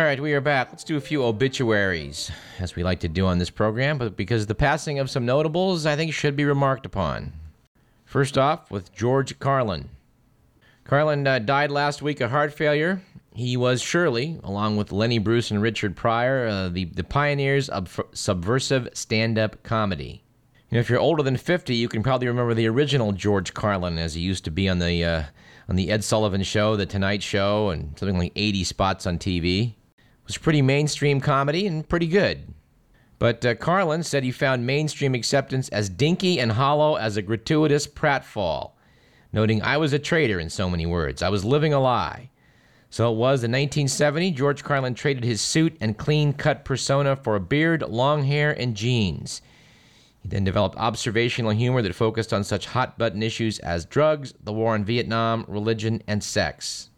right, we are back. Let's do a few obituaries, as we like to do on this program, but because the passing of some notables, I think, should be remarked upon. First off, with George Carlin. Carlin uh, died last week of heart failure. He was surely, along with Lenny Bruce and Richard Pryor, uh, the, the pioneers of subversive stand up comedy. You know, if you're older than 50, you can probably remember the original George Carlin as he used to be on the, uh, on the Ed Sullivan Show, The Tonight Show, and something like 80 spots on TV. Was pretty mainstream comedy and pretty good. But uh, Carlin said he found mainstream acceptance as dinky and hollow as a gratuitous pratfall, noting, I was a traitor in so many words. I was living a lie. So it was in 1970, George Carlin traded his suit and clean cut persona for a beard, long hair, and jeans. He then developed observational humor that focused on such hot button issues as drugs, the war in Vietnam, religion, and sex.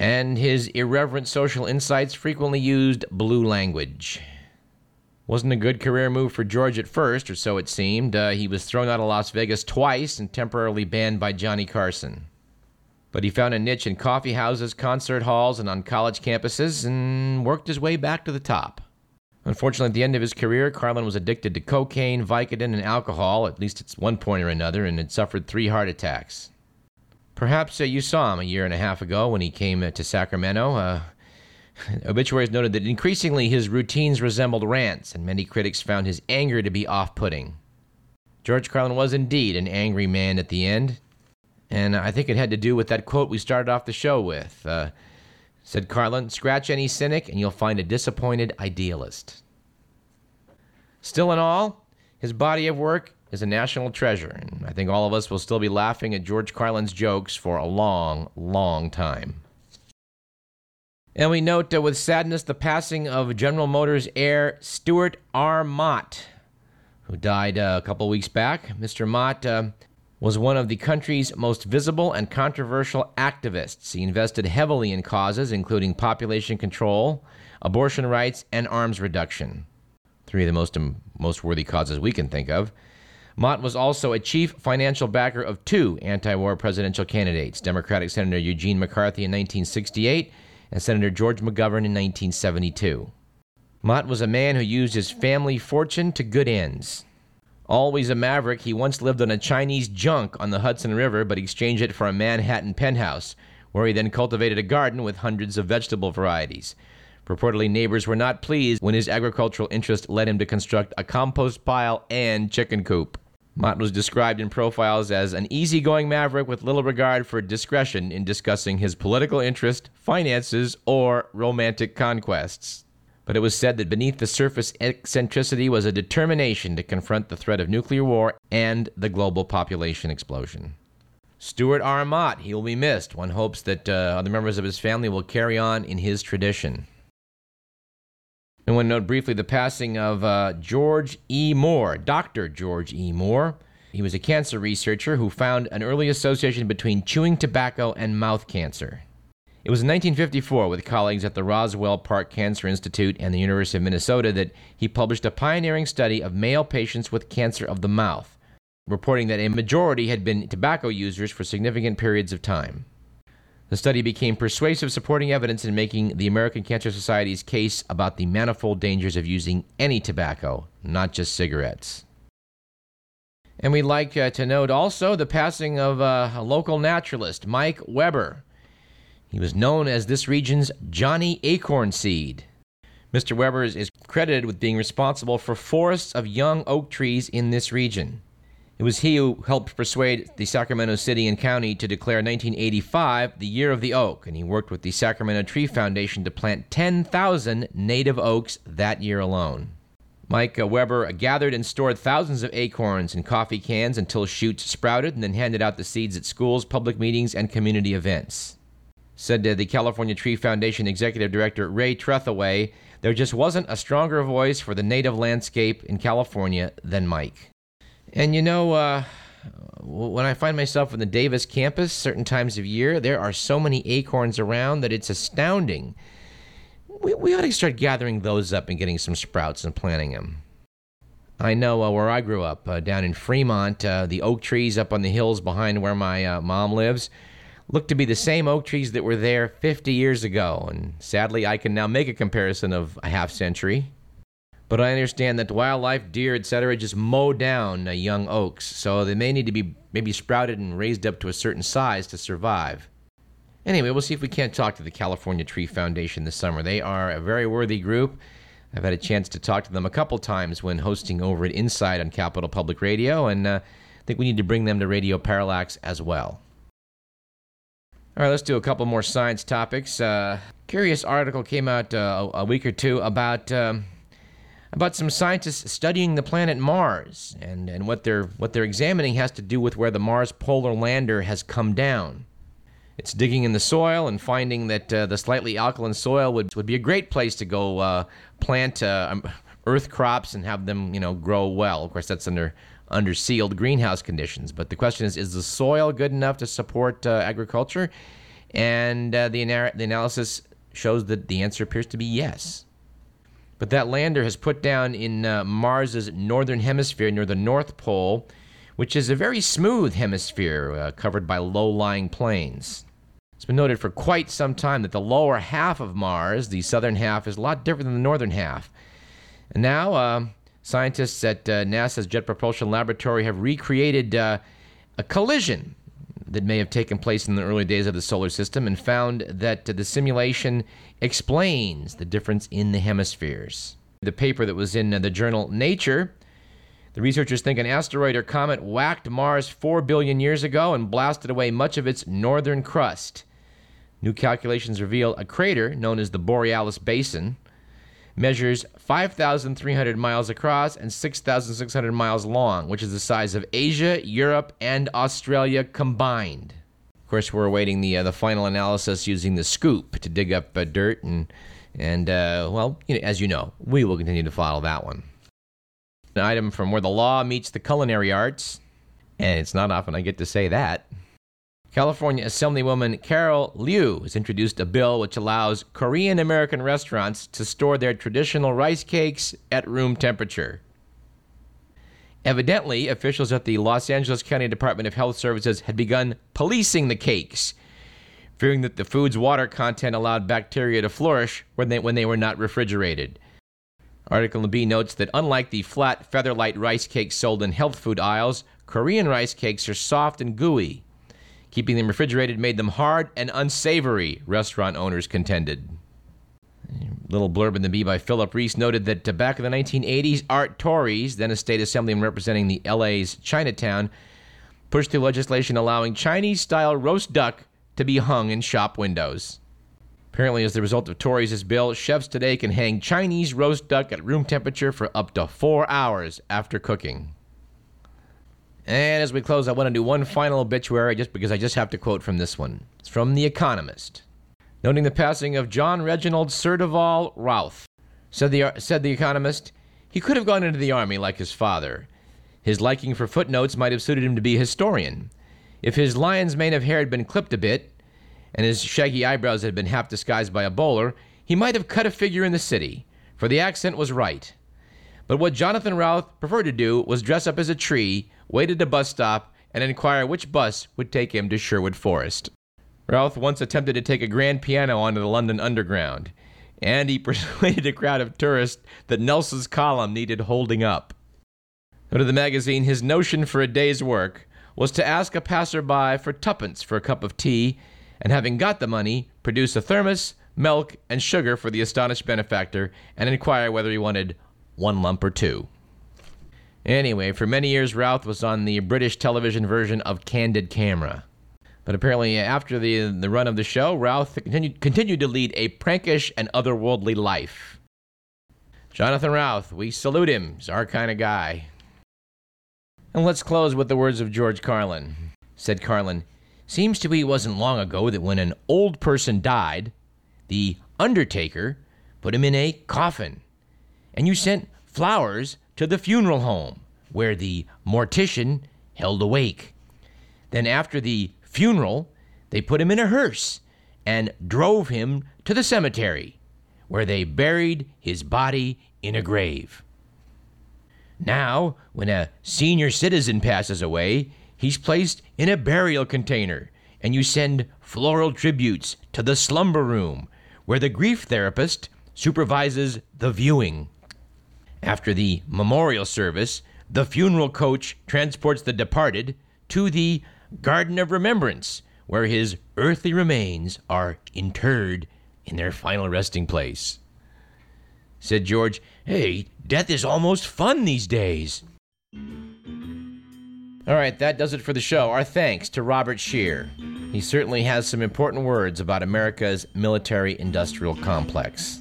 And his irreverent social insights frequently used blue language. Wasn't a good career move for George at first, or so it seemed. Uh, he was thrown out of Las Vegas twice and temporarily banned by Johnny Carson. But he found a niche in coffee houses, concert halls, and on college campuses and worked his way back to the top. Unfortunately, at the end of his career, Carlin was addicted to cocaine, Vicodin, and alcohol, at least at one point or another, and had suffered three heart attacks. Perhaps uh, you saw him a year and a half ago when he came uh, to Sacramento. Uh, Obituaries noted that increasingly his routines resembled rants, and many critics found his anger to be off putting. George Carlin was indeed an angry man at the end, and I think it had to do with that quote we started off the show with. Uh, said Carlin, scratch any cynic and you'll find a disappointed idealist. Still in all, his body of work is a national treasure, and I think all of us will still be laughing at George Carlin's jokes for a long, long time. And we note uh, with sadness the passing of General Motors heir Stewart R. Mott, who died uh, a couple weeks back. Mr. Mott uh, was one of the country's most visible and controversial activists. He invested heavily in causes including population control, abortion rights, and arms reduction. Three of the most, um, most worthy causes we can think of. Mott was also a chief financial backer of two anti war presidential candidates Democratic Senator Eugene McCarthy in 1968 and Senator George McGovern in 1972. Mott was a man who used his family fortune to good ends. Always a maverick, he once lived on a Chinese junk on the Hudson River, but exchanged it for a Manhattan penthouse, where he then cultivated a garden with hundreds of vegetable varieties. Reportedly, neighbors were not pleased when his agricultural interest led him to construct a compost pile and chicken coop. Mott was described in profiles as an easygoing maverick with little regard for discretion in discussing his political interest, finances, or romantic conquests. But it was said that beneath the surface eccentricity was a determination to confront the threat of nuclear war and the global population explosion. Stewart R. Mott, he will be missed. One hopes that uh, other members of his family will carry on in his tradition. I one note briefly the passing of uh, George E. Moore, Dr. George E. Moore. He was a cancer researcher who found an early association between chewing tobacco and mouth cancer. It was in 1954 with colleagues at the Roswell Park Cancer Institute and the University of Minnesota that he published a pioneering study of male patients with cancer of the mouth, reporting that a majority had been tobacco users for significant periods of time. The study became persuasive supporting evidence in making the American Cancer Society's case about the manifold dangers of using any tobacco, not just cigarettes. And we'd like uh, to note also the passing of uh, a local naturalist, Mike Weber. He was known as this region's Johnny Acorn Seed. Mr. Weber is credited with being responsible for forests of young oak trees in this region. It was he who helped persuade the Sacramento City and County to declare 1985 the Year of the Oak, and he worked with the Sacramento Tree Foundation to plant 10,000 native oaks that year alone. Mike uh, Weber gathered and stored thousands of acorns in coffee cans until shoots sprouted and then handed out the seeds at schools, public meetings, and community events. Said uh, the California Tree Foundation Executive Director Ray Tretheway, there just wasn't a stronger voice for the native landscape in California than Mike. And you know, uh, when I find myself in the Davis campus certain times of year, there are so many acorns around that it's astounding. We, we ought to start gathering those up and getting some sprouts and planting them. I know uh, where I grew up, uh, down in Fremont, uh, the oak trees up on the hills behind where my uh, mom lives. look to be the same oak trees that were there 50 years ago, and sadly, I can now make a comparison of a half century. But I understand that the wildlife, deer, etc., just mow down uh, young oaks, so they may need to be maybe sprouted and raised up to a certain size to survive. Anyway, we'll see if we can't talk to the California Tree Foundation this summer. They are a very worthy group. I've had a chance to talk to them a couple times when hosting over at Inside on Capital Public Radio, and uh, I think we need to bring them to Radio Parallax as well. All right, let's do a couple more science topics. Uh, curious article came out uh, a week or two about um, about some scientists studying the planet Mars, and, and what they're what they're examining has to do with where the Mars polar lander has come down. It's digging in the soil and finding that uh, the slightly alkaline soil would, would be a great place to go uh, plant uh, um, earth crops and have them, you know, grow well. Of course, that's under under sealed greenhouse conditions. But the question is, is the soil good enough to support uh, agriculture? And uh, the, ana- the analysis shows that the answer appears to be yes. But that lander has put down in uh, Mars's northern hemisphere near the North Pole, which is a very smooth hemisphere covered by low-lying plains. It's been noted for quite some time that the lower half of Mars, the southern half, is a lot different than the northern half. And now, uh, scientists at uh, NASA's Jet Propulsion Laboratory have recreated uh, a collision that may have taken place in the early days of the solar system and found that the simulation explains the difference in the hemispheres. The paper that was in uh, the journal Nature the researchers think an asteroid or comet whacked Mars 4 billion years ago and blasted away much of its northern crust. New calculations reveal a crater known as the Borealis Basin measures 5,300 miles across and 6,600 miles long, which is the size of Asia, Europe, and Australia combined. Of course, we're awaiting the uh, the final analysis using the scoop to dig up uh, dirt and and uh, well, you know, as you know, we will continue to follow that one. An item from where the law meets the culinary arts, and it's not often I get to say that. California Assemblywoman Carol Liu has introduced a bill which allows Korean American restaurants to store their traditional rice cakes at room temperature. Evidently, officials at the Los Angeles County Department of Health Services had begun policing the cakes, fearing that the food's water content allowed bacteria to flourish when they, when they were not refrigerated. Article B notes that unlike the flat, feather-light rice cakes sold in health food aisles, Korean rice cakes are soft and gooey Keeping them refrigerated made them hard and unsavory, restaurant owners contended. A little blurb in the Bee by Philip Reese noted that back in the 1980s, Art Torres, then a state assemblyman representing the LA's Chinatown, pushed through legislation allowing Chinese style roast duck to be hung in shop windows. Apparently, as the result of Torres' bill, chefs today can hang Chinese roast duck at room temperature for up to four hours after cooking. And as we close, I want to do one final obituary just because I just have to quote from this one. It's from The Economist. Noting the passing of John Reginald Surdeval Routh, said the, said the Economist, he could have gone into the army like his father. His liking for footnotes might have suited him to be a historian. If his lion's mane of hair had been clipped a bit, and his shaggy eyebrows had been half disguised by a bowler, he might have cut a figure in the city, for the accent was right. But what Jonathan Routh preferred to do was dress up as a tree wait at a bus stop, and inquire which bus would take him to Sherwood Forest. Routh once attempted to take a grand piano onto the London Underground, and he persuaded a crowd of tourists that Nelson's column needed holding up. Of the magazine, his notion for a day's work was to ask a passerby for tuppence for a cup of tea, and having got the money, produce a thermos, milk, and sugar for the astonished benefactor, and inquire whether he wanted one lump or two. Anyway, for many years, Routh was on the British television version of Candid Camera. But apparently, after the, the run of the show, Routh continued, continued to lead a prankish and otherworldly life. Jonathan Routh, we salute him. He's our kind of guy. And let's close with the words of George Carlin. Said Carlin, Seems to me it wasn't long ago that when an old person died, the undertaker put him in a coffin. And you sent flowers to the funeral home, where the mortician held a wake. Then, after the funeral, they put him in a hearse and drove him to the cemetery, where they buried his body in a grave. Now, when a senior citizen passes away, he's placed in a burial container and you send floral tributes to the slumber room, where the grief therapist supervises the viewing. After the memorial service, the funeral coach transports the departed to the Garden of Remembrance, where his earthly remains are interred in their final resting place. Said George, Hey, death is almost fun these days. All right, that does it for the show. Our thanks to Robert Scheer. He certainly has some important words about America's military industrial complex.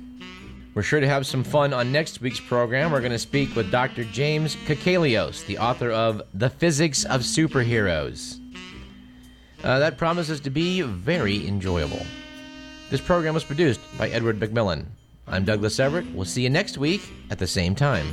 We're sure to have some fun on next week's program. We're going to speak with Dr. James Kakalios, the author of The Physics of Superheroes. Uh, that promises to be very enjoyable. This program was produced by Edward McMillan. I'm Douglas Everett. We'll see you next week at the same time.